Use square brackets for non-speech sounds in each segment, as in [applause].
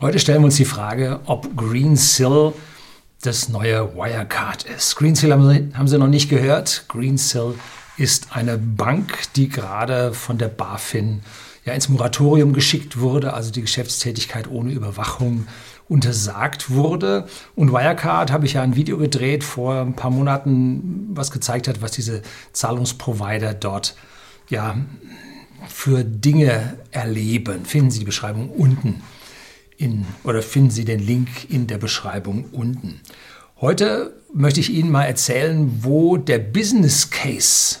Heute stellen wir uns die Frage, ob Greensill das neue Wirecard ist. Greensill haben Sie, haben Sie noch nicht gehört. Greensill ist eine Bank, die gerade von der BaFin ja ins Moratorium geschickt wurde, also die Geschäftstätigkeit ohne Überwachung untersagt wurde. Und Wirecard habe ich ja ein Video gedreht vor ein paar Monaten, was gezeigt hat, was diese Zahlungsprovider dort ja für Dinge erleben. Finden Sie die Beschreibung unten in, oder finden Sie den Link in der Beschreibung unten. Heute möchte ich Ihnen mal erzählen, wo der Business Case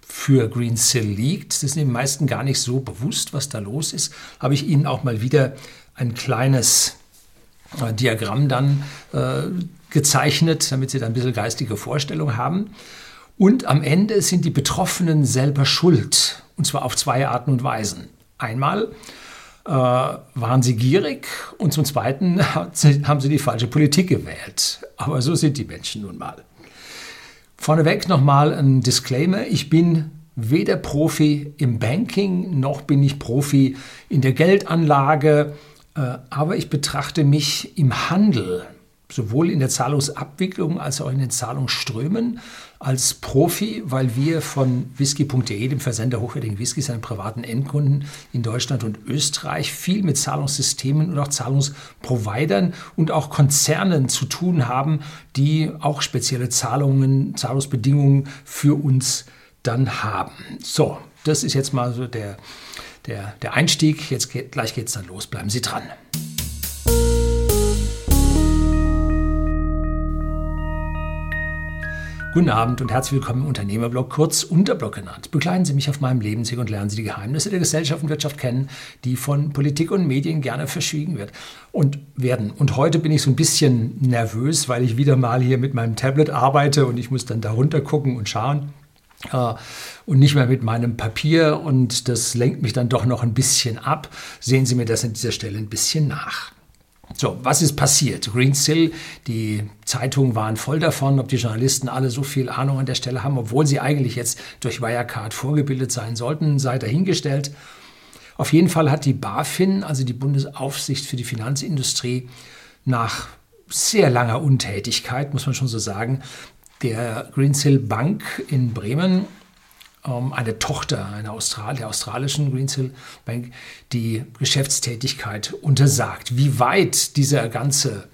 für Greensill liegt. Das ist den meisten gar nicht so bewusst, was da los ist. Habe ich Ihnen auch mal wieder ein kleines äh, Diagramm dann äh, gezeichnet, damit Sie da ein bisschen geistige Vorstellung haben. Und am Ende sind die Betroffenen selber schuld, und zwar auf zwei Arten und Weisen. Einmal waren sie gierig und zum Zweiten haben sie die falsche Politik gewählt. Aber so sind die Menschen nun mal. Vorneweg nochmal ein Disclaimer. Ich bin weder Profi im Banking noch bin ich Profi in der Geldanlage, äh, aber ich betrachte mich im Handel sowohl in der Zahlungsabwicklung als auch in den Zahlungsströmen als Profi, weil wir von whisky.de, dem Versender hochwertigen Whiskys, an privaten Endkunden in Deutschland und Österreich, viel mit Zahlungssystemen und auch Zahlungsprovidern und auch Konzernen zu tun haben, die auch spezielle Zahlungen, Zahlungsbedingungen für uns dann haben. So, das ist jetzt mal so der, der, der Einstieg. Jetzt geht, gleich geht es dann los. Bleiben Sie dran. Guten Abend und herzlich willkommen im Unternehmerblog, kurz Unterblog genannt. Begleiten Sie mich auf meinem Lebensweg und lernen Sie die Geheimnisse der Gesellschaft und Wirtschaft kennen, die von Politik und Medien gerne verschwiegen wird und werden. Und heute bin ich so ein bisschen nervös, weil ich wieder mal hier mit meinem Tablet arbeite und ich muss dann darunter gucken und schauen. Uh, und nicht mehr mit meinem Papier und das lenkt mich dann doch noch ein bisschen ab. Sehen Sie mir das an dieser Stelle ein bisschen nach. So, was ist passiert? Greensill, die Zeitungen waren voll davon, ob die Journalisten alle so viel Ahnung an der Stelle haben, obwohl sie eigentlich jetzt durch Wirecard vorgebildet sein sollten, sei dahingestellt. Auf jeden Fall hat die BaFin, also die Bundesaufsicht für die Finanzindustrie, nach sehr langer Untätigkeit, muss man schon so sagen, der Greensill Bank in Bremen eine Tochter einer Austral der australischen Greensill Bank die Geschäftstätigkeit untersagt. Wie weit dieser ganze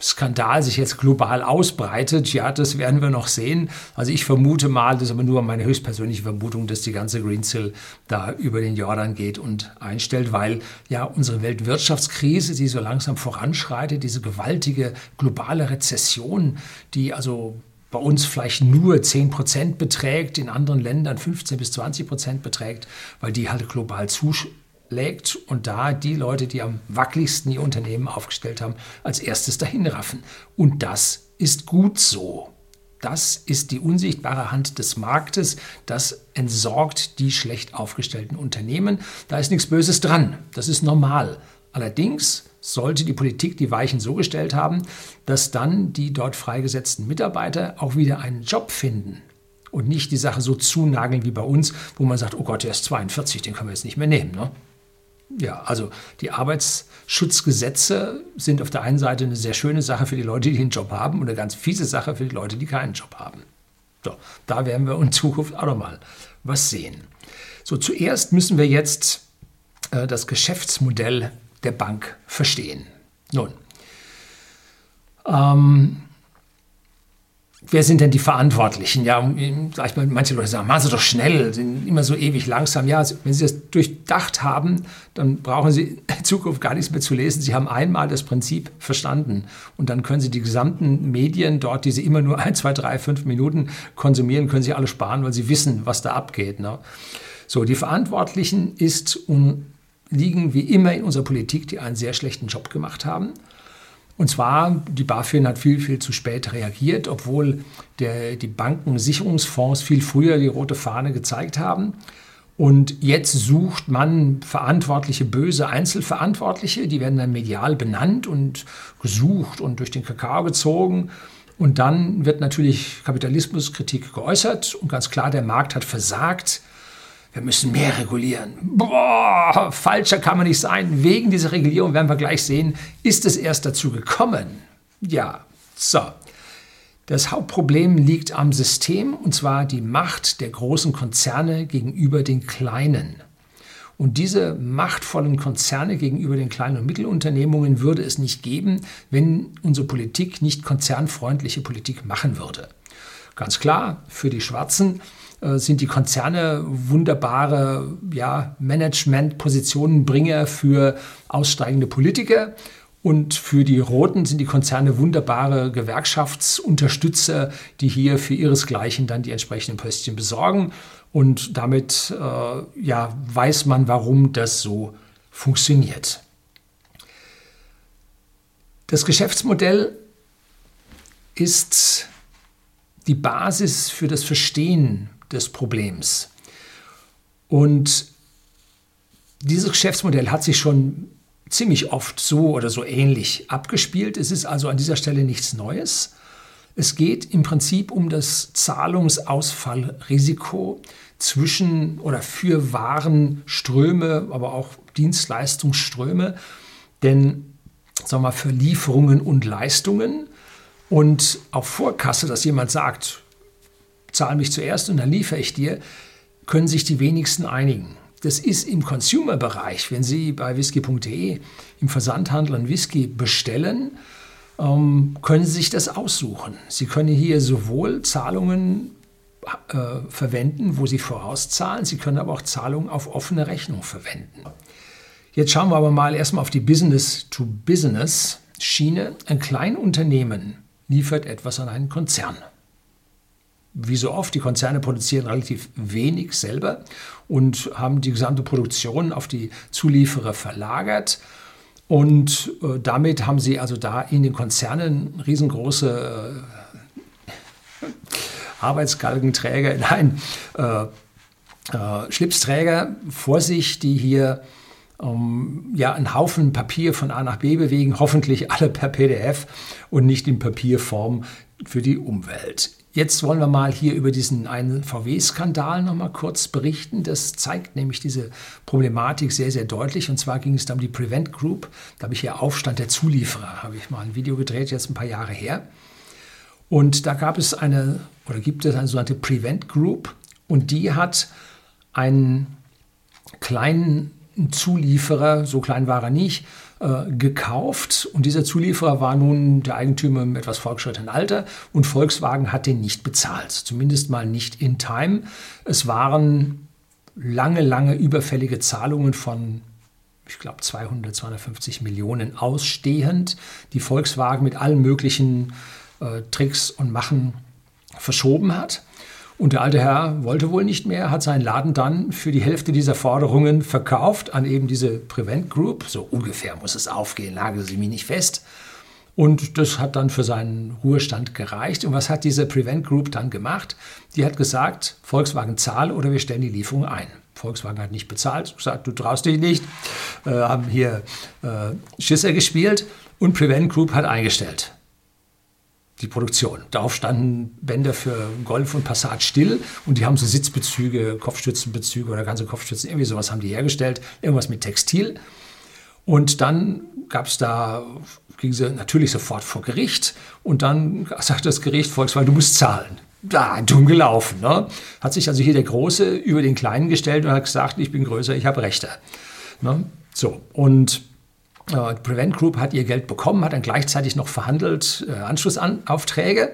Skandal sich jetzt global ausbreitet, ja, das werden wir noch sehen. Also ich vermute mal, das ist aber nur meine höchstpersönliche Vermutung, dass die ganze Greensill da über den Jordan geht und einstellt, weil ja unsere Weltwirtschaftskrise, die so langsam voranschreitet, diese gewaltige globale Rezession, die also bei uns vielleicht nur 10 Prozent beträgt, in anderen Ländern 15 bis 20 Prozent beträgt, weil die halt global zuschlägt und da die Leute, die am wackeligsten ihr Unternehmen aufgestellt haben, als erstes dahin raffen. Und das ist gut so. Das ist die unsichtbare Hand des Marktes. Das entsorgt die schlecht aufgestellten Unternehmen. Da ist nichts Böses dran. Das ist normal. Allerdings sollte die Politik die Weichen so gestellt haben, dass dann die dort freigesetzten Mitarbeiter auch wieder einen Job finden und nicht die Sache so zunageln wie bei uns, wo man sagt, oh Gott, der ist 42, den können wir jetzt nicht mehr nehmen. Ne? Ja, also die Arbeitsschutzgesetze sind auf der einen Seite eine sehr schöne Sache für die Leute, die einen Job haben und eine ganz fiese Sache für die Leute, die keinen Job haben. So, da werden wir in Zukunft auch nochmal was sehen. So, zuerst müssen wir jetzt äh, das Geschäftsmodell der Bank verstehen. Nun, ähm, wer sind denn die Verantwortlichen? Ja, mal, manche Leute sagen, machen Sie doch schnell, sind immer so ewig langsam. Ja, wenn Sie das durchdacht haben, dann brauchen Sie in Zukunft gar nichts mehr zu lesen. Sie haben einmal das Prinzip verstanden und dann können Sie die gesamten Medien dort, die Sie immer nur ein, zwei, drei, fünf Minuten konsumieren, können Sie alle sparen, weil Sie wissen, was da abgeht. Ne? So, die Verantwortlichen ist um liegen wie immer in unserer Politik, die einen sehr schlechten Job gemacht haben. Und zwar, die BaFin hat viel, viel zu spät reagiert, obwohl der, die Bankensicherungsfonds viel früher die rote Fahne gezeigt haben. Und jetzt sucht man verantwortliche, böse Einzelverantwortliche, die werden dann medial benannt und gesucht und durch den Kakao gezogen. Und dann wird natürlich Kapitalismuskritik geäußert und ganz klar, der Markt hat versagt. Wir müssen mehr regulieren. Boah, falscher kann man nicht sein. Wegen dieser Regulierung werden wir gleich sehen, ist es erst dazu gekommen. Ja, so. Das Hauptproblem liegt am System, und zwar die Macht der großen Konzerne gegenüber den kleinen. Und diese machtvollen Konzerne gegenüber den kleinen und Mittelunternehmungen würde es nicht geben, wenn unsere Politik nicht konzernfreundliche Politik machen würde. Ganz klar, für die Schwarzen sind die Konzerne wunderbare ja, Management-Positionenbringer für aussteigende Politiker. Und für die Roten sind die Konzerne wunderbare Gewerkschaftsunterstützer, die hier für ihresgleichen dann die entsprechenden Pöstchen besorgen. Und damit äh, ja, weiß man, warum das so funktioniert. Das Geschäftsmodell ist die Basis für das Verstehen des Problems. Und dieses Geschäftsmodell hat sich schon ziemlich oft so oder so ähnlich abgespielt. Es ist also an dieser Stelle nichts Neues. Es geht im Prinzip um das Zahlungsausfallrisiko zwischen oder für Warenströme, aber auch Dienstleistungsströme. Denn sagen wir mal, für Lieferungen und Leistungen und auf Vorkasse, dass jemand sagt, zahl mich zuerst und dann liefere ich dir, können sich die wenigsten einigen. Das ist im Consumer-Bereich, wenn Sie bei whisky.de im Versandhandel einen Whisky bestellen, ähm, können Sie sich das aussuchen. Sie können hier sowohl Zahlungen äh, verwenden, wo Sie vorauszahlen, Sie können aber auch Zahlungen auf offene Rechnung verwenden. Jetzt schauen wir aber mal erstmal auf die Business-to-Business-Schiene. Ein Kleinunternehmen liefert etwas an einen Konzern wie so oft, die Konzerne produzieren relativ wenig selber und haben die gesamte Produktion auf die Zulieferer verlagert. Und äh, damit haben sie also da in den Konzernen riesengroße äh, Arbeitsgalgenträger, nein, äh, äh, Schlipsträger vor sich, die hier ähm, ja, einen Haufen Papier von A nach B bewegen, hoffentlich alle per PDF und nicht in Papierform für die Umwelt. Jetzt wollen wir mal hier über diesen einen VW-Skandal noch mal kurz berichten. Das zeigt nämlich diese Problematik sehr, sehr deutlich. Und zwar ging es da um die Prevent Group. Da habe ich hier Aufstand der Zulieferer, habe ich mal ein Video gedreht, jetzt ein paar Jahre her. Und da gab es eine, oder gibt es eine sogenannte Prevent Group. Und die hat einen kleinen Zulieferer, so klein war er nicht, äh, gekauft und dieser Zulieferer war nun der Eigentümer im etwas fortgeschrittenen Alter und Volkswagen hat den nicht bezahlt, zumindest mal nicht in time. Es waren lange, lange überfällige Zahlungen von ich glaube 200, 250 Millionen ausstehend, die Volkswagen mit allen möglichen äh, Tricks und Machen verschoben hat. Und der alte Herr wollte wohl nicht mehr, hat seinen Laden dann für die Hälfte dieser Forderungen verkauft an eben diese Prevent Group. So ungefähr muss es aufgehen, lage sie mich nicht fest. Und das hat dann für seinen Ruhestand gereicht. Und was hat diese Prevent Group dann gemacht? Die hat gesagt, Volkswagen zahl oder wir stellen die Lieferung ein. Volkswagen hat nicht bezahlt, gesagt, du traust dich nicht, äh, haben hier äh, Schisser gespielt und Prevent Group hat eingestellt die Produktion. Darauf standen Bänder für Golf und Passat still und die haben so Sitzbezüge, Kopfstützenbezüge oder ganze Kopfstützen, irgendwie sowas haben die hergestellt, irgendwas mit Textil. Und dann gab es da, ging sie natürlich sofort vor Gericht und dann sagte das Gericht, Volkswagen, du musst zahlen. Da, dumm gelaufen. Ne? Hat sich also hier der Große über den Kleinen gestellt und hat gesagt, ich bin größer, ich habe Rechte. Ne? So, und äh, Prevent Group hat ihr Geld bekommen, hat dann gleichzeitig noch verhandelt, äh, Anschlussaufträge.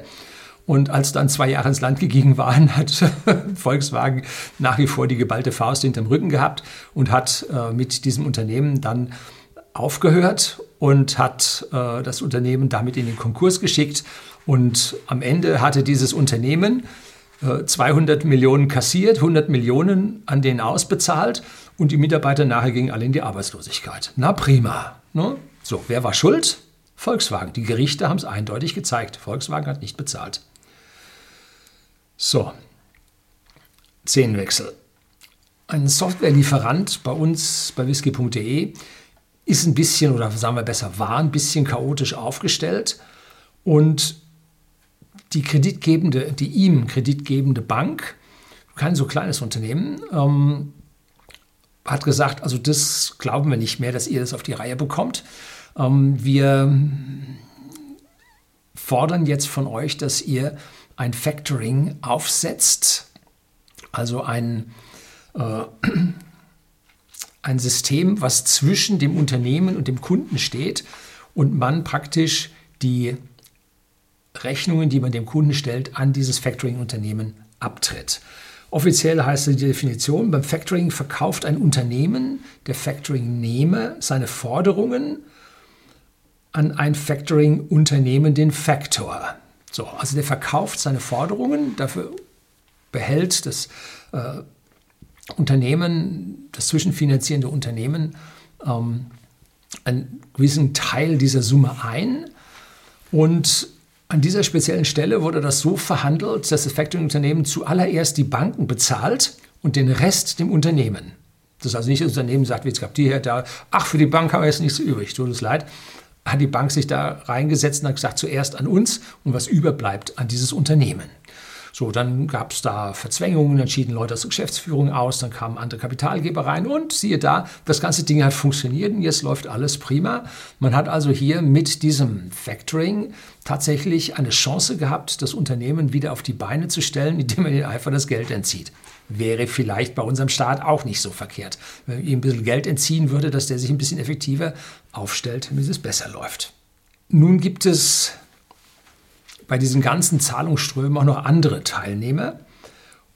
Und als dann zwei Jahre ins Land gegangen waren, [laughs] hat [laughs] Volkswagen nach wie vor die geballte Faust hinterm Rücken gehabt und hat äh, mit diesem Unternehmen dann aufgehört und hat äh, das Unternehmen damit in den Konkurs geschickt. Und am Ende hatte dieses Unternehmen 200 äh, Millionen kassiert, 100 Millionen an denen ausbezahlt und die Mitarbeiter nachher gingen alle in die Arbeitslosigkeit. Na prima. Ne? So, wer war schuld? Volkswagen. Die Gerichte haben es eindeutig gezeigt. Volkswagen hat nicht bezahlt. So, Szenenwechsel. Ein Softwarelieferant bei uns bei whisky.de ist ein bisschen, oder sagen wir besser, war ein bisschen chaotisch aufgestellt und die kreditgebende, die ihm kreditgebende Bank kein so kleines Unternehmen, ähm, hat gesagt, also das glauben wir nicht mehr, dass ihr das auf die Reihe bekommt. Ähm, wir fordern jetzt von euch, dass ihr ein Factoring aufsetzt, also ein, äh, ein System, was zwischen dem Unternehmen und dem Kunden steht und man praktisch die Rechnungen, die man dem Kunden stellt, an dieses Factoring-Unternehmen abtritt. Offiziell heißt die Definition, beim Factoring verkauft ein Unternehmen, der Factoring-Nehmer, seine Forderungen an ein Factoring-Unternehmen, den Factor. So, also der verkauft seine Forderungen, dafür behält das äh, Unternehmen, das zwischenfinanzierende Unternehmen, ähm, einen gewissen Teil dieser Summe ein und an dieser speziellen Stelle wurde das so verhandelt, dass das Factoring-Unternehmen zuallererst die Banken bezahlt und den Rest dem Unternehmen. Das ist also nicht das Unternehmen sagt, wie es gab die hier, da, ach, für die Bank haben wir jetzt nichts übrig, tut uns leid. Hat die Bank sich da reingesetzt und hat gesagt, zuerst an uns und was überbleibt an dieses Unternehmen. So, dann gab es da Verzwängungen, dann schieden Leute aus der Geschäftsführung aus, dann kamen andere Kapitalgeber rein und siehe da, das ganze Ding hat funktioniert und jetzt läuft alles prima. Man hat also hier mit diesem Factoring tatsächlich eine Chance gehabt, das Unternehmen wieder auf die Beine zu stellen, indem man ihnen einfach das Geld entzieht. Wäre vielleicht bei unserem Staat auch nicht so verkehrt. Wenn man ihm ein bisschen Geld entziehen würde, dass der sich ein bisschen effektiver aufstellt, damit es besser läuft. Nun gibt es bei diesen ganzen Zahlungsströmen auch noch andere Teilnehmer.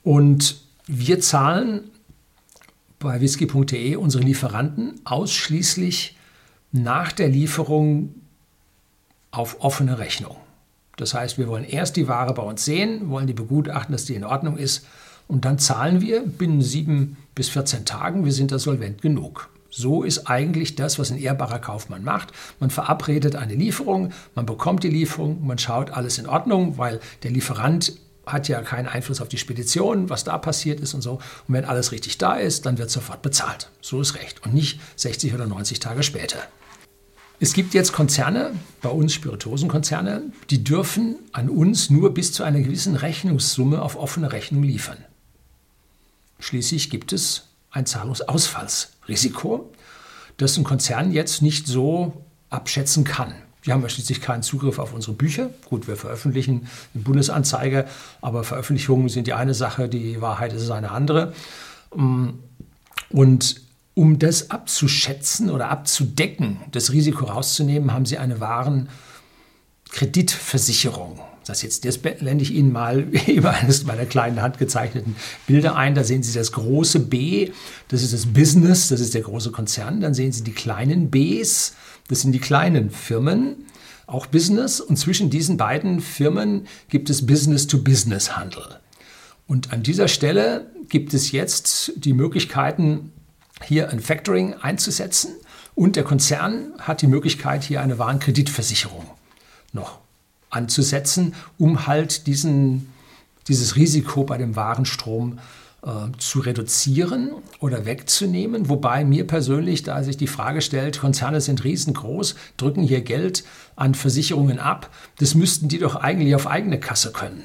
Und wir zahlen bei whisky.de unsere Lieferanten ausschließlich nach der Lieferung auf offene Rechnung. Das heißt, wir wollen erst die Ware bei uns sehen, wollen die begutachten, dass die in Ordnung ist und dann zahlen wir binnen sieben bis 14 Tagen. Wir sind da solvent genug. So ist eigentlich das, was ein ehrbarer Kaufmann macht. Man verabredet eine Lieferung, man bekommt die Lieferung, man schaut alles in Ordnung, weil der Lieferant hat ja keinen Einfluss auf die Spedition, was da passiert ist und so. Und wenn alles richtig da ist, dann wird sofort bezahlt. So ist recht. Und nicht 60 oder 90 Tage später. Es gibt jetzt Konzerne, bei uns Spirituosenkonzerne, die dürfen an uns nur bis zu einer gewissen Rechnungssumme auf offene Rechnung liefern. Schließlich gibt es ein Zahlungsausfallsrisiko, das ein Konzern jetzt nicht so abschätzen kann. Wir haben ja schließlich keinen Zugriff auf unsere Bücher. Gut, wir veröffentlichen eine Bundesanzeige, aber Veröffentlichungen sind die eine Sache, die Wahrheit ist eine andere. Und um das abzuschätzen oder abzudecken, das Risiko rauszunehmen, haben sie eine Warenkreditversicherung das jetzt, das blende ich Ihnen mal [laughs] über eines meiner kleinen handgezeichneten Bilder ein. Da sehen Sie das große B, das ist das Business, das ist der große Konzern. Dann sehen Sie die kleinen Bs, das sind die kleinen Firmen, auch Business. Und zwischen diesen beiden Firmen gibt es Business-to-Business-Handel. Und an dieser Stelle gibt es jetzt die Möglichkeiten, hier ein Factoring einzusetzen. Und der Konzern hat die Möglichkeit, hier eine Warenkreditversicherung noch anzusetzen, um halt diesen, dieses Risiko bei dem Warenstrom äh, zu reduzieren oder wegzunehmen. Wobei mir persönlich, da sich die Frage stellt, Konzerne sind riesengroß, drücken hier Geld an Versicherungen ab, das müssten die doch eigentlich auf eigene Kasse können.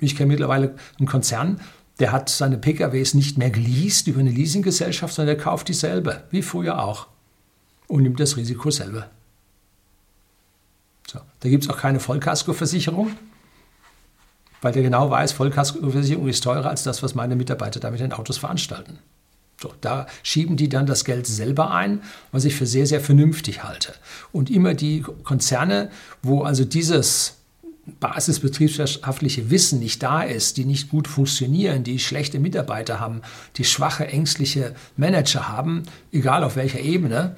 Ich kenne mittlerweile einen Konzern, der hat seine PKWs nicht mehr geleast über eine Leasinggesellschaft, sondern der kauft dieselbe, wie früher auch, und nimmt das Risiko selber. So, da gibt es auch keine Vollkaskoversicherung, weil der genau weiß, Vollkaskoversicherung ist teurer als das, was meine Mitarbeiter da mit den Autos veranstalten. So, da schieben die dann das Geld selber ein, was ich für sehr, sehr vernünftig halte. Und immer die Konzerne, wo also dieses basisbetriebswirtschaftliche Wissen nicht da ist, die nicht gut funktionieren, die schlechte Mitarbeiter haben, die schwache, ängstliche Manager haben, egal auf welcher Ebene,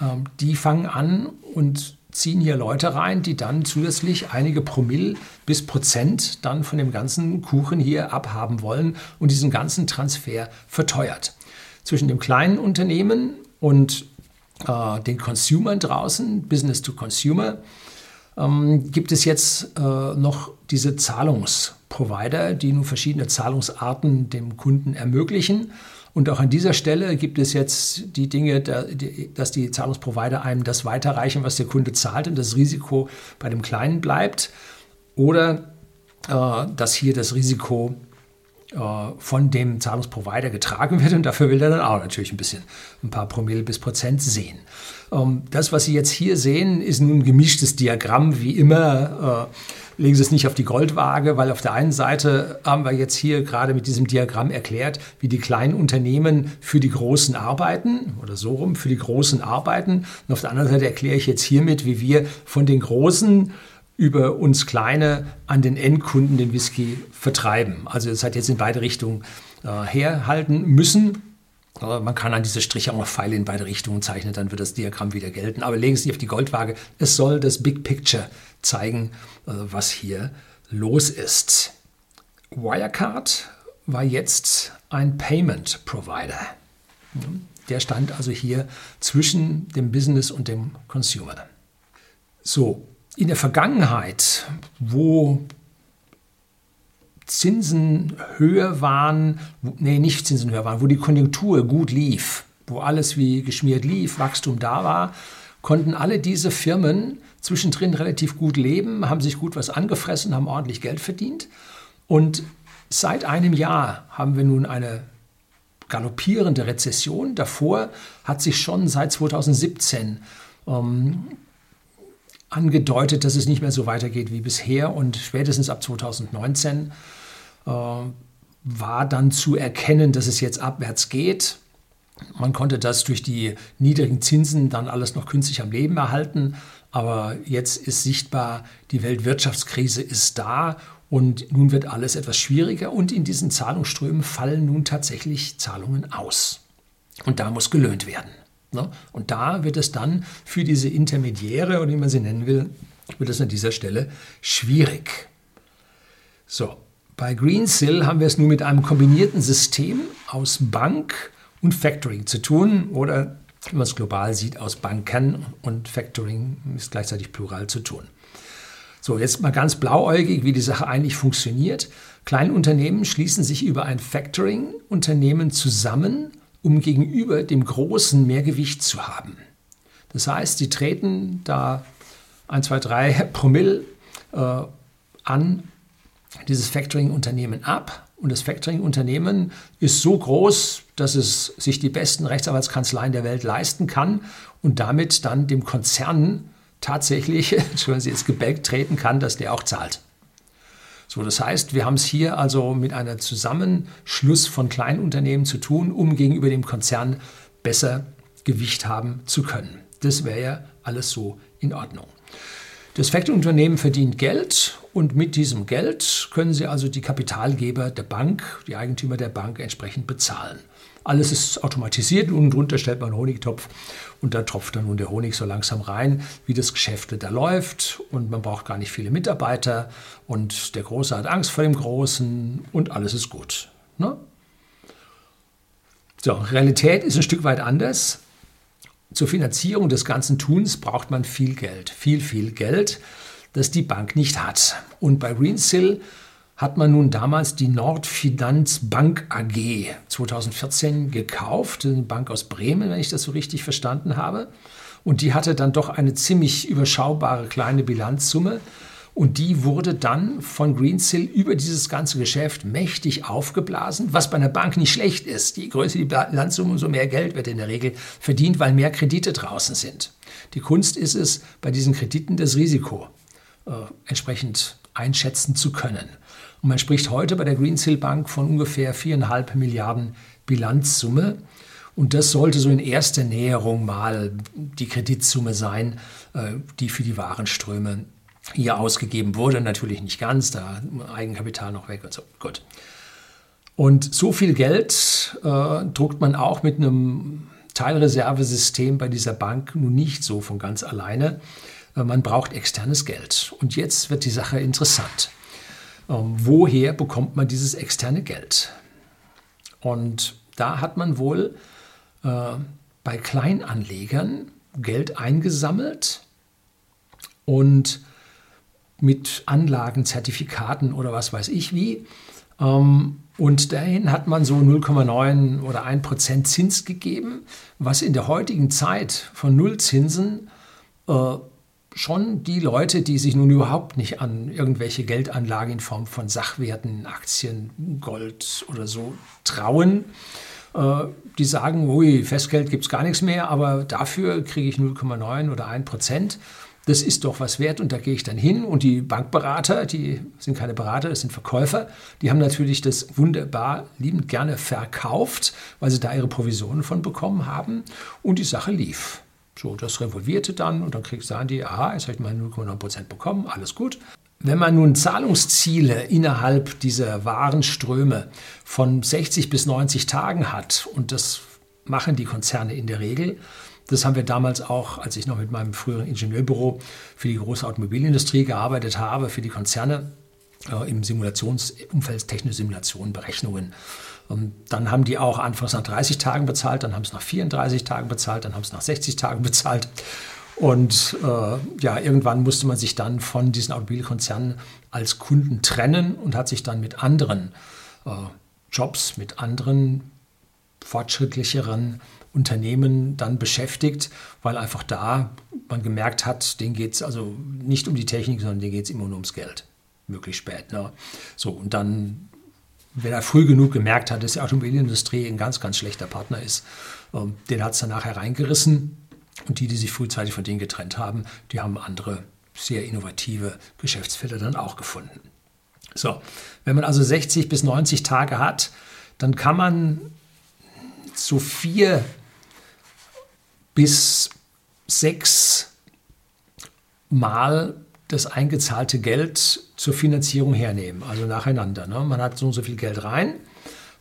ähm, die fangen an und ziehen hier Leute rein, die dann zusätzlich einige Promille bis Prozent dann von dem ganzen Kuchen hier abhaben wollen und diesen ganzen Transfer verteuert. Zwischen dem kleinen Unternehmen und äh, den Consumern draußen, Business to Consumer, ähm, gibt es jetzt äh, noch diese Zahlungsprovider, die nun verschiedene Zahlungsarten dem Kunden ermöglichen. Und auch an dieser Stelle gibt es jetzt die Dinge, dass die Zahlungsprovider einem das weiterreichen, was der Kunde zahlt und das Risiko bei dem Kleinen bleibt. Oder äh, dass hier das Risiko äh, von dem Zahlungsprovider getragen wird und dafür will er dann auch natürlich ein bisschen, ein paar Promille bis Prozent sehen. Ähm, das, was Sie jetzt hier sehen, ist nun ein gemischtes Diagramm, wie immer. Äh, legen Sie es nicht auf die Goldwaage, weil auf der einen Seite haben wir jetzt hier gerade mit diesem Diagramm erklärt, wie die kleinen Unternehmen für die Großen arbeiten oder so rum, für die Großen arbeiten. Und auf der anderen Seite erkläre ich jetzt hiermit, wie wir von den Großen über uns Kleine an den Endkunden den Whisky vertreiben. Also es hat jetzt in beide Richtungen äh, herhalten müssen. Aber man kann an diese Striche auch noch Pfeile in beide Richtungen zeichnen, dann wird das Diagramm wieder gelten. Aber legen Sie auf die Goldwaage. Es soll das Big Picture zeigen, äh, was hier los ist. Wirecard war jetzt ein Payment Provider. Der stand also hier zwischen dem Business und dem Consumer. So, in der Vergangenheit, wo Zinsen höher waren, nee, nicht Zinsen höher waren, wo die Konjunktur gut lief, wo alles wie geschmiert lief, Wachstum da war, konnten alle diese Firmen zwischendrin relativ gut leben, haben sich gut was angefressen, haben ordentlich Geld verdient. Und seit einem Jahr haben wir nun eine galoppierende Rezession. Davor hat sich schon seit 2017 ähm, angedeutet, dass es nicht mehr so weitergeht wie bisher und spätestens ab 2019 äh, war dann zu erkennen, dass es jetzt abwärts geht. Man konnte das durch die niedrigen Zinsen dann alles noch künstlich am Leben erhalten, aber jetzt ist sichtbar, die Weltwirtschaftskrise ist da und nun wird alles etwas schwieriger und in diesen Zahlungsströmen fallen nun tatsächlich Zahlungen aus. Und da muss gelöhnt werden. Ne? Und da wird es dann für diese Intermediäre, oder wie man sie nennen will, wird es an dieser Stelle schwierig. So, bei Greensill haben wir es nun mit einem kombinierten System aus Bank und Factoring zu tun oder wenn man es global sieht, aus Banken und Factoring ist gleichzeitig plural zu tun. So, jetzt mal ganz blauäugig, wie die Sache eigentlich funktioniert. Kleinunternehmen schließen sich über ein Factoring-Unternehmen zusammen um gegenüber dem Großen mehr Gewicht zu haben. Das heißt, sie treten da 1, 2, 3 Promille äh, an dieses Factoring-Unternehmen ab. Und das Factoring-Unternehmen ist so groß, dass es sich die besten Rechtsanwaltskanzleien der Welt leisten kann und damit dann dem Konzern tatsächlich, [laughs] wenn sie jetzt gebälkt treten kann, dass der auch zahlt. So, das heißt, wir haben es hier also mit einem Zusammenschluss von Kleinunternehmen zu tun, um gegenüber dem Konzern besser Gewicht haben zu können. Das wäre ja alles so in Ordnung. Das Factoring-Unternehmen verdient Geld und mit diesem Geld können Sie also die Kapitalgeber der Bank, die Eigentümer der Bank entsprechend bezahlen. Alles ist automatisiert und drunter stellt man einen Honigtopf und da tropft dann nun der Honig so langsam rein, wie das Geschäft da läuft und man braucht gar nicht viele Mitarbeiter und der Große hat Angst vor dem Großen und alles ist gut. Ne? So, Realität ist ein Stück weit anders. Zur Finanzierung des ganzen Tuns braucht man viel Geld, viel, viel Geld, das die Bank nicht hat. Und bei Greensill hat man nun damals die Nordfinanz Bank AG 2014 gekauft, eine Bank aus Bremen, wenn ich das so richtig verstanden habe. Und die hatte dann doch eine ziemlich überschaubare kleine Bilanzsumme. Und die wurde dann von Greensill über dieses ganze Geschäft mächtig aufgeblasen, was bei einer Bank nicht schlecht ist. Je größer die Bilanzsumme, umso mehr Geld wird in der Regel verdient, weil mehr Kredite draußen sind. Die Kunst ist es, bei diesen Krediten das Risiko äh, entsprechend einschätzen zu können. Und man spricht heute bei der Greensill Bank von ungefähr viereinhalb Milliarden Bilanzsumme. Und das sollte so in erster Näherung mal die Kreditsumme sein, äh, die für die Warenströme hier ausgegeben wurde. Natürlich nicht ganz, da Eigenkapital noch weg und so. Gut. Und so viel Geld äh, druckt man auch mit einem Teilreservesystem bei dieser Bank nun nicht so von ganz alleine. Äh, man braucht externes Geld. Und jetzt wird die Sache interessant. Ähm, woher bekommt man dieses externe Geld? Und da hat man wohl äh, bei Kleinanlegern Geld eingesammelt und mit Anlagen, Zertifikaten oder was weiß ich wie. Ähm, und dahin hat man so 0,9 oder 1 Prozent Zins gegeben, was in der heutigen Zeit von Nullzinsen äh, schon die Leute, die sich nun überhaupt nicht an irgendwelche Geldanlage in Form von Sachwerten, Aktien, Gold oder so trauen. Äh, die sagen, ui, Festgeld gibt es gar nichts mehr, aber dafür kriege ich 0,9 oder 1 Prozent. Das ist doch was wert und da gehe ich dann hin. Und die Bankberater, die sind keine Berater, das sind Verkäufer, die haben natürlich das wunderbar liebend gerne verkauft, weil sie da ihre Provisionen von bekommen haben und die Sache lief. So, das revolvierte dann und dann kriegst, sagen die, aha, jetzt habe ich mal 0,9% bekommen, alles gut. Wenn man nun Zahlungsziele innerhalb dieser Warenströme von 60 bis 90 Tagen hat, und das machen die Konzerne in der Regel, das haben wir damals auch, als ich noch mit meinem früheren Ingenieurbüro für die große Automobilindustrie gearbeitet habe, für die Konzerne äh, im Simulationsumfeld, technische Simulation, Berechnungen und dann haben die auch anfangs nach 30 Tagen bezahlt, dann haben sie nach 34 Tagen bezahlt, dann haben sie nach 60 Tagen bezahlt. Und äh, ja, irgendwann musste man sich dann von diesen Automobilkonzernen als Kunden trennen und hat sich dann mit anderen äh, Jobs, mit anderen fortschrittlicheren Unternehmen dann beschäftigt, weil einfach da man gemerkt hat, denen geht es also nicht um die Technik, sondern denen geht es immer nur ums Geld. Möglichst spät. Ne? So, und dann wenn er früh genug gemerkt hat, dass die Automobilindustrie ein ganz, ganz schlechter Partner ist, ähm, den hat es dann nachher reingerissen. Und die, die sich frühzeitig von denen getrennt haben, die haben andere sehr innovative Geschäftsfelder dann auch gefunden. So, wenn man also 60 bis 90 Tage hat, dann kann man so vier bis sechs Mal das eingezahlte Geld zur Finanzierung hernehmen, also nacheinander. Ne? Man hat so und so viel Geld rein,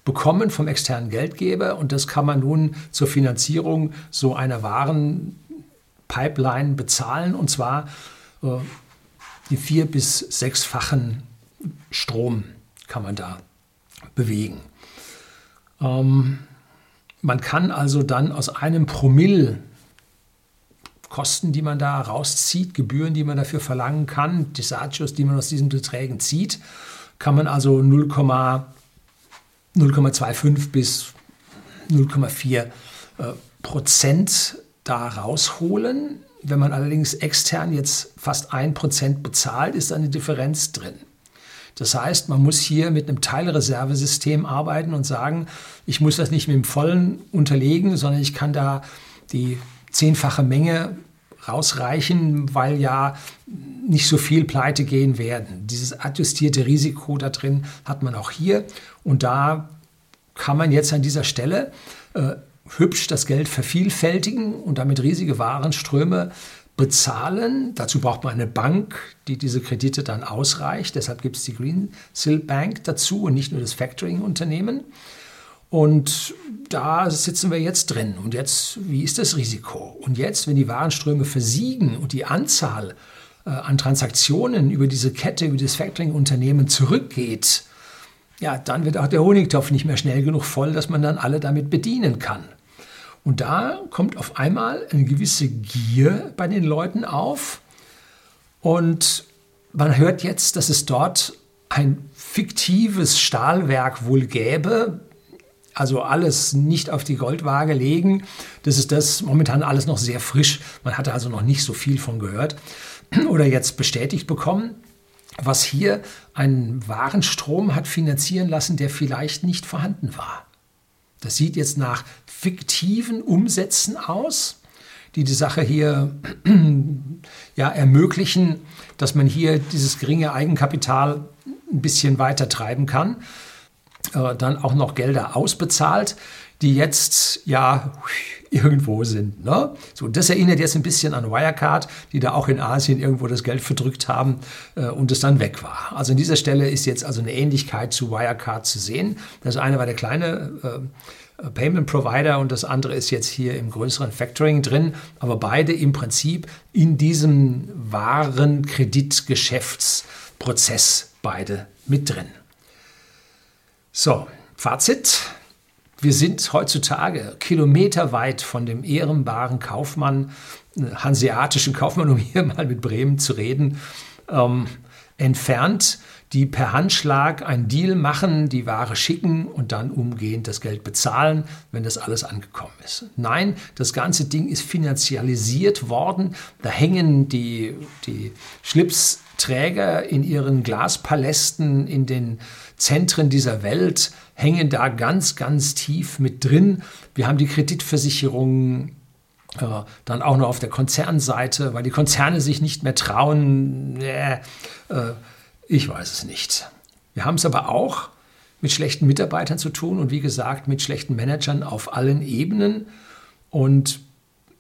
bekommen vom externen Geldgeber und das kann man nun zur Finanzierung so einer Warenpipeline bezahlen und zwar äh, die vier- bis sechsfachen Strom kann man da bewegen. Ähm, man kann also dann aus einem Promille Kosten, die man da rauszieht, Gebühren, die man dafür verlangen kann, Desagios, die man aus diesen Beträgen zieht, kann man also 0,25 bis 0,4 äh, Prozent da rausholen. Wenn man allerdings extern jetzt fast 1 Prozent bezahlt, ist eine Differenz drin. Das heißt, man muss hier mit einem Teilreservesystem arbeiten und sagen, ich muss das nicht mit dem vollen unterlegen, sondern ich kann da die zehnfache Menge rausreichen, weil ja nicht so viel pleite gehen werden. Dieses adjustierte Risiko da drin hat man auch hier und da kann man jetzt an dieser Stelle äh, hübsch das Geld vervielfältigen und damit riesige Warenströme bezahlen. Dazu braucht man eine Bank, die diese Kredite dann ausreicht. Deshalb gibt es die Greensill Bank dazu und nicht nur das Factoring-Unternehmen. Und da sitzen wir jetzt drin. Und jetzt, wie ist das Risiko? Und jetzt, wenn die Warenströme versiegen und die Anzahl äh, an Transaktionen über diese Kette, über das Factoring-Unternehmen zurückgeht, ja, dann wird auch der Honigtopf nicht mehr schnell genug voll, dass man dann alle damit bedienen kann. Und da kommt auf einmal eine gewisse Gier bei den Leuten auf. Und man hört jetzt, dass es dort ein fiktives Stahlwerk wohl gäbe, also alles nicht auf die Goldwaage legen. Das ist das momentan alles noch sehr frisch. Man hatte also noch nicht so viel von gehört [clears throat] oder jetzt bestätigt bekommen, was hier einen Warenstrom hat finanzieren lassen, der vielleicht nicht vorhanden war. Das sieht jetzt nach fiktiven Umsätzen aus, die die Sache hier [clears throat] ja, ermöglichen, dass man hier dieses geringe Eigenkapital ein bisschen weiter treiben kann äh, dann auch noch Gelder ausbezahlt, die jetzt ja irgendwo sind. Ne? So, das erinnert jetzt ein bisschen an Wirecard, die da auch in Asien irgendwo das Geld verdrückt haben äh, und es dann weg war. Also an dieser Stelle ist jetzt also eine Ähnlichkeit zu Wirecard zu sehen. Das eine war der kleine äh, Payment Provider und das andere ist jetzt hier im größeren Factoring drin, aber beide im Prinzip in diesem wahren Kreditgeschäftsprozess beide mit drin. So, Fazit. Wir sind heutzutage kilometerweit von dem ehrenbaren Kaufmann, äh, hanseatischen Kaufmann, um hier [laughs] mal mit Bremen zu reden, ähm, entfernt, die per Handschlag einen Deal machen, die Ware schicken und dann umgehend das Geld bezahlen, wenn das alles angekommen ist. Nein, das ganze Ding ist finanzialisiert worden. Da hängen die, die Schlipsträger in ihren Glaspalästen in den Zentren dieser Welt, hängen da ganz, ganz tief mit drin. Wir haben die Kreditversicherungen, äh, dann auch noch auf der Konzernseite, weil die Konzerne sich nicht mehr trauen. Äh, äh, ich weiß es nicht. Wir haben es aber auch mit schlechten Mitarbeitern zu tun und wie gesagt mit schlechten Managern auf allen Ebenen. Und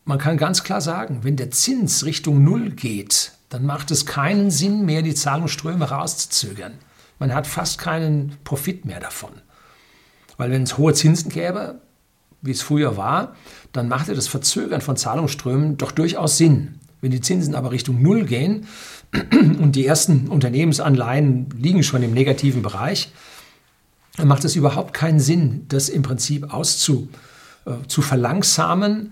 man kann ganz klar sagen, wenn der Zins Richtung Null geht, dann macht es keinen Sinn mehr, die Zahlungsströme rauszuzögern. Man hat fast keinen Profit mehr davon. Weil wenn es hohe Zinsen gäbe, wie es früher war, dann machte das Verzögern von Zahlungsströmen doch durchaus Sinn. Wenn die Zinsen aber Richtung Null gehen, [clears throat] und die ersten Unternehmensanleihen liegen schon im negativen Bereich, dann macht es überhaupt keinen Sinn, das im Prinzip auszu, äh, zu verlangsamen.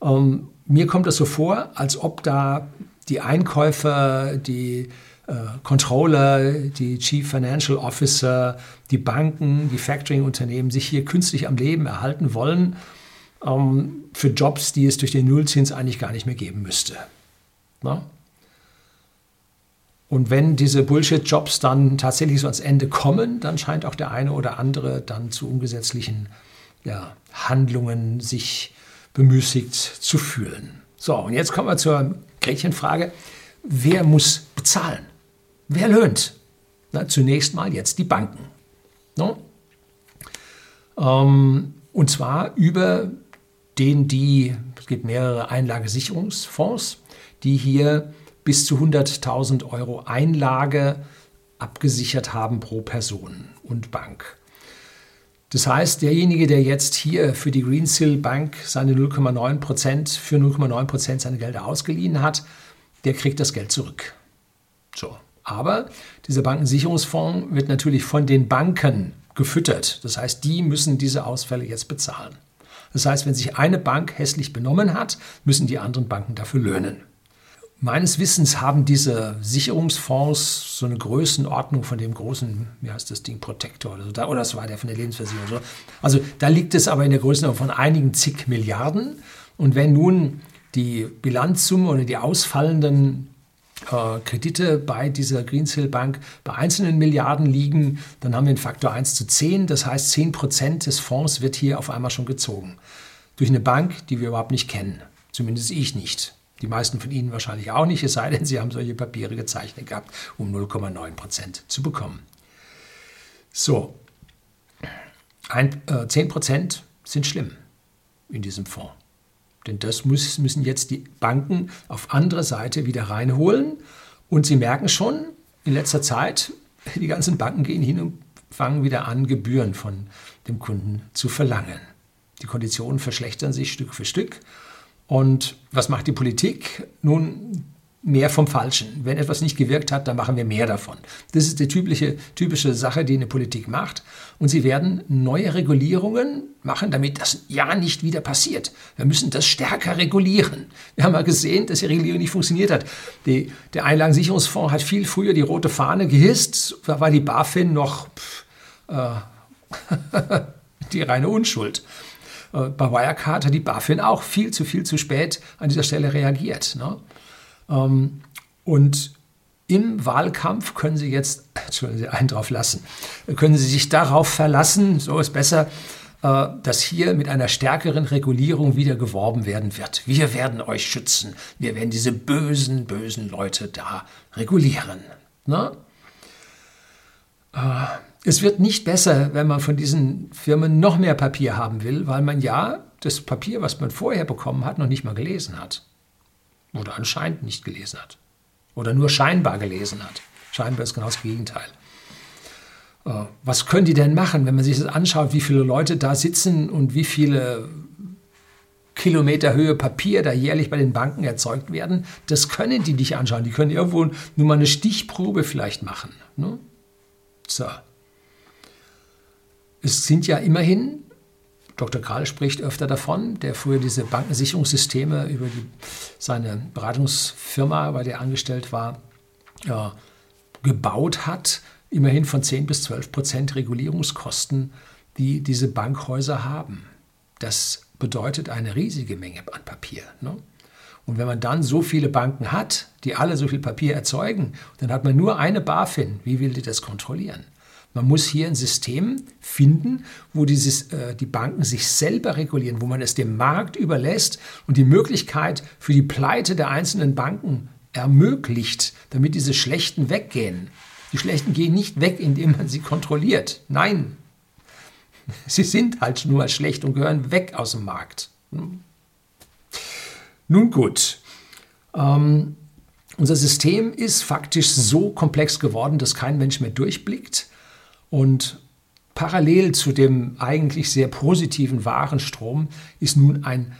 Ähm, mir kommt das so vor, als ob da die Einkäufer, die äh, Controller, die Chief Financial Officer, die Banken, die Factoring-Unternehmen sich hier künstlich am Leben erhalten wollen ähm, für Jobs, die es durch den Nullzins eigentlich gar nicht mehr geben müsste. Na? Und wenn diese Bullshit-Jobs dann tatsächlich so ans Ende kommen, dann scheint auch der eine oder andere dann zu ungesetzlichen ja, Handlungen sich bemüßigt zu fühlen. So, und jetzt kommen wir zur Gretchenfrage. Wer muss bezahlen? Wer löhnt? Na, zunächst mal jetzt die Banken. No? Ähm, und zwar über den die, es gibt mehrere Einlagesicherungsfonds, die hier bis zu 100.000 Euro Einlage abgesichert haben pro Person und Bank. Das heißt, derjenige, der jetzt hier für die Greensill Bank seine 0,9 Prozent, für 0,9 Prozent seine Gelder ausgeliehen hat, der kriegt das Geld zurück. So. Aber dieser Bankensicherungsfonds wird natürlich von den Banken gefüttert. Das heißt, die müssen diese Ausfälle jetzt bezahlen. Das heißt, wenn sich eine Bank hässlich benommen hat, müssen die anderen Banken dafür löhnen. Meines Wissens haben diese Sicherungsfonds so eine Größenordnung von dem großen, wie heißt das Ding, Protector oder so, oder das war der von der Lebensversicherung. So. Also da liegt es aber in der Größenordnung von einigen zig Milliarden. Und wenn nun die Bilanzsumme oder die ausfallenden äh, Kredite bei dieser Greensill Bank bei einzelnen Milliarden liegen, dann haben wir einen Faktor 1 zu 10. Das heißt, 10 Prozent des Fonds wird hier auf einmal schon gezogen. Durch eine Bank, die wir überhaupt nicht kennen. Zumindest ich nicht. Die meisten von Ihnen wahrscheinlich auch nicht, es sei denn, Sie haben solche Papiere gezeichnet gehabt, um 0,9 Prozent zu bekommen. So, ein, äh, 10 Prozent sind schlimm in diesem Fonds. Denn das muss, müssen jetzt die Banken auf andere Seite wieder reinholen. Und Sie merken schon, in letzter Zeit, [laughs] die ganzen Banken gehen hin und fangen wieder an, Gebühren von dem Kunden zu verlangen. Die Konditionen verschlechtern sich Stück für Stück und was macht die Politik? Nun, mehr vom Falschen. Wenn etwas nicht gewirkt hat, dann machen wir mehr davon. Das ist die typische, typische Sache, die eine Politik macht. Und sie werden neue Regulierungen machen, damit das ja nicht wieder passiert. Wir müssen das stärker regulieren. Wir haben mal gesehen, dass die Regulierung nicht funktioniert hat. Die, der Einlagensicherungsfonds hat viel früher die rote Fahne gehisst. Da war die BaFin noch pff, äh, [laughs] die reine Unschuld. Äh, bei Wirecard hat die BaFin auch viel zu viel zu spät an dieser Stelle reagiert. Ne? Ähm, und im Wahlkampf können Sie jetzt, [laughs] Entschuldigen Sie, einen drauf lassen, können Sie sich darauf verlassen, so ist besser, äh, dass hier mit einer stärkeren Regulierung wieder geworben werden wird. Wir werden euch schützen. Wir werden diese bösen, bösen Leute da regulieren. Ne? Es wird nicht besser, wenn man von diesen Firmen noch mehr Papier haben will, weil man ja das Papier, was man vorher bekommen hat, noch nicht mal gelesen hat. Oder anscheinend nicht gelesen hat. Oder nur scheinbar gelesen hat. Scheinbar ist genau das Gegenteil. Äh, was können die denn machen, wenn man sich das anschaut, wie viele Leute da sitzen und wie viele Kilometer Höhe Papier da jährlich bei den Banken erzeugt werden? Das können die nicht anschauen. Die können irgendwo nur mal eine Stichprobe vielleicht machen. Ne? So. Es sind ja immerhin, Dr. Karl spricht öfter davon, der früher diese Bankensicherungssysteme über die, seine Beratungsfirma, bei der er angestellt war, ja, gebaut hat, immerhin von 10 bis 12 Prozent Regulierungskosten, die diese Bankhäuser haben. Das bedeutet eine riesige Menge an Papier. Ne? Und wenn man dann so viele Banken hat, die alle so viel Papier erzeugen, dann hat man nur eine BaFin. Wie will die das kontrollieren? Man muss hier ein System finden, wo dieses, äh, die Banken sich selber regulieren, wo man es dem Markt überlässt und die Möglichkeit für die Pleite der einzelnen Banken ermöglicht, damit diese Schlechten weggehen. Die Schlechten gehen nicht weg, indem man sie kontrolliert. Nein, [laughs] sie sind halt nur schlecht und gehören weg aus dem Markt. Nun gut, ähm, unser System ist faktisch so komplex geworden, dass kein Mensch mehr durchblickt. Und parallel zu dem eigentlich sehr positiven Warenstrom ist nun ein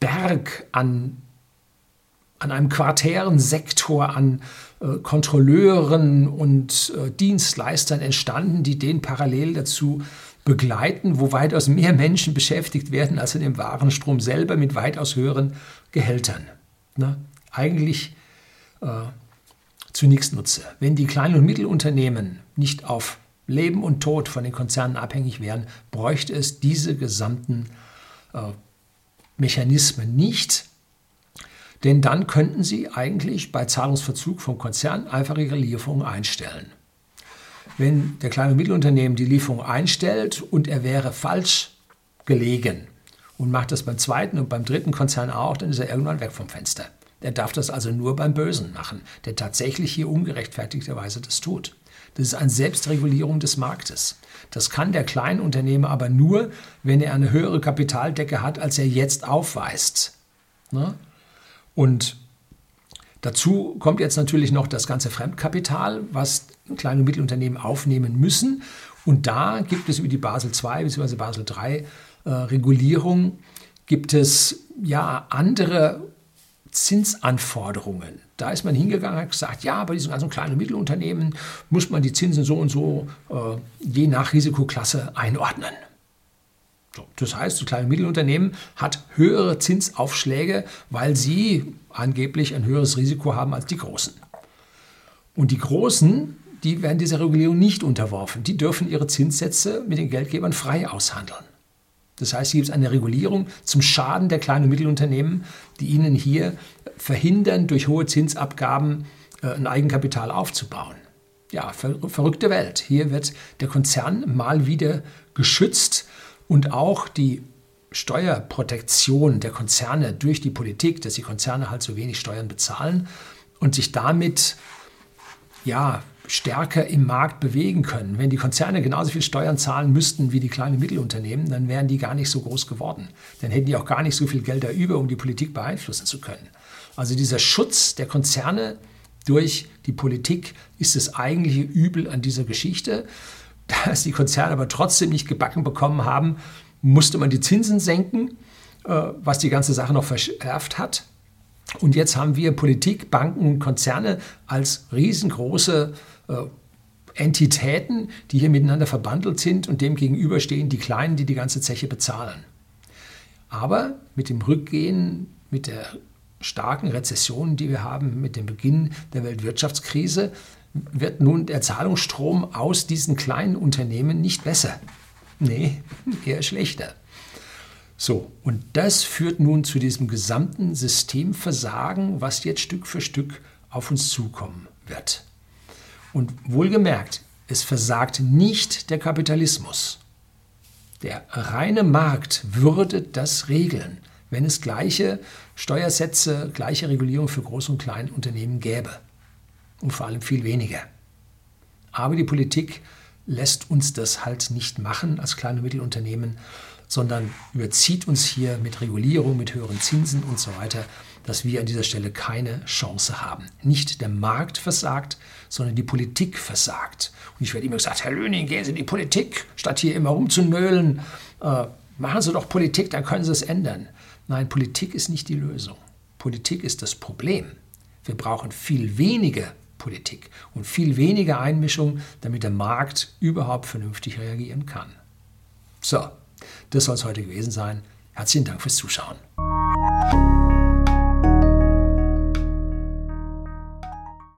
Berg an, an einem quartären Sektor an äh, Kontrolleuren und äh, Dienstleistern entstanden, die den parallel dazu begleiten, wo weitaus mehr Menschen beschäftigt werden als in dem Warenstrom selber mit weitaus höheren Gehältern. Ne? Eigentlich äh, zunächst Nutze. Wenn die kleinen und Mittelunternehmen nicht auf Leben und Tod von den Konzernen abhängig wären, bräuchte es diese gesamten äh, Mechanismen nicht. Denn dann könnten sie eigentlich bei Zahlungsverzug vom Konzern einfach ihre Lieferungen einstellen. Wenn der kleine und Mittelunternehmen die Lieferung einstellt und er wäre falsch gelegen und macht das beim zweiten und beim dritten Konzern auch, dann ist er irgendwann weg vom Fenster. Er darf das also nur beim Bösen machen, der tatsächlich hier ungerechtfertigterweise das tut. Das ist eine Selbstregulierung des Marktes. Das kann der Kleinunternehmer aber nur, wenn er eine höhere Kapitaldecke hat, als er jetzt aufweist. Ne? Und dazu kommt jetzt natürlich noch das ganze Fremdkapital, was kleine und Mittelunternehmen aufnehmen müssen. Und da gibt es über die Basel II bzw. Basel III äh, Regulierung, gibt es ja andere Zinsanforderungen. Da ist man hingegangen und hat gesagt, ja, bei diesen ganzen kleinen und Mittelunternehmen muss man die Zinsen so und so äh, je nach Risikoklasse einordnen. So, das heißt, das kleine Mittelunternehmen hat höhere Zinsaufschläge, weil sie angeblich ein höheres Risiko haben als die Großen. Und die Großen, die werden dieser Regulierung nicht unterworfen. Die dürfen ihre Zinssätze mit den Geldgebern frei aushandeln. Das heißt, hier gibt es eine Regulierung zum Schaden der kleinen und Mittelunternehmen, die ihnen hier verhindern, durch hohe Zinsabgaben äh, ein Eigenkapital aufzubauen. Ja, ver verrückte Welt. Hier wird der Konzern mal wieder geschützt und auch die Steuerprotektion der Konzerne durch die Politik, dass die Konzerne halt so wenig Steuern bezahlen und sich damit ja, stärker im Markt bewegen können. Wenn die Konzerne genauso viel Steuern zahlen müssten wie die kleinen Mittelunternehmen, dann wären die gar nicht so groß geworden. Dann hätten die auch gar nicht so viel Geld da über, um die Politik beeinflussen zu können. Also dieser Schutz der Konzerne durch die Politik ist das eigentliche Übel an dieser Geschichte. Dass die Konzerne aber trotzdem nicht gebacken bekommen haben, musste man die Zinsen senken, äh, was die ganze Sache noch verschärft hat. Und jetzt haben wir Politik, Banken und Konzerne als riesengroße Entitäten, die hier miteinander verbandelt sind und dem gegenüberstehen die Kleinen, die die ganze Zeche bezahlen. Aber mit dem Rückgehen, mit der starken Rezession, die wir haben, mit dem Beginn der Weltwirtschaftskrise, wird nun der Zahlungsstrom aus diesen kleinen Unternehmen nicht besser. Nee, eher schlechter. So, und das führt nun zu diesem gesamten Systemversagen, was jetzt Stück für Stück auf uns zukommen wird. Und wohlgemerkt, es versagt nicht der Kapitalismus. Der reine Markt würde das regeln, wenn es gleiche Steuersätze, gleiche Regulierung für Groß- und Kleinunternehmen gäbe. Und vor allem viel weniger. Aber die Politik lässt uns das halt nicht machen als kleine und Mittelunternehmen, sondern überzieht uns hier mit Regulierung, mit höheren Zinsen und so weiter dass wir an dieser Stelle keine Chance haben. Nicht der Markt versagt, sondern die Politik versagt. Und ich werde immer gesagt, Herr Löning, gehen Sie in die Politik, statt hier immer rumzunölen. Äh, machen Sie doch Politik, dann können Sie es ändern. Nein, Politik ist nicht die Lösung. Politik ist das Problem. Wir brauchen viel weniger Politik und viel weniger Einmischung, damit der Markt überhaupt vernünftig reagieren kann. So, das soll es heute gewesen sein. Herzlichen Dank fürs Zuschauen.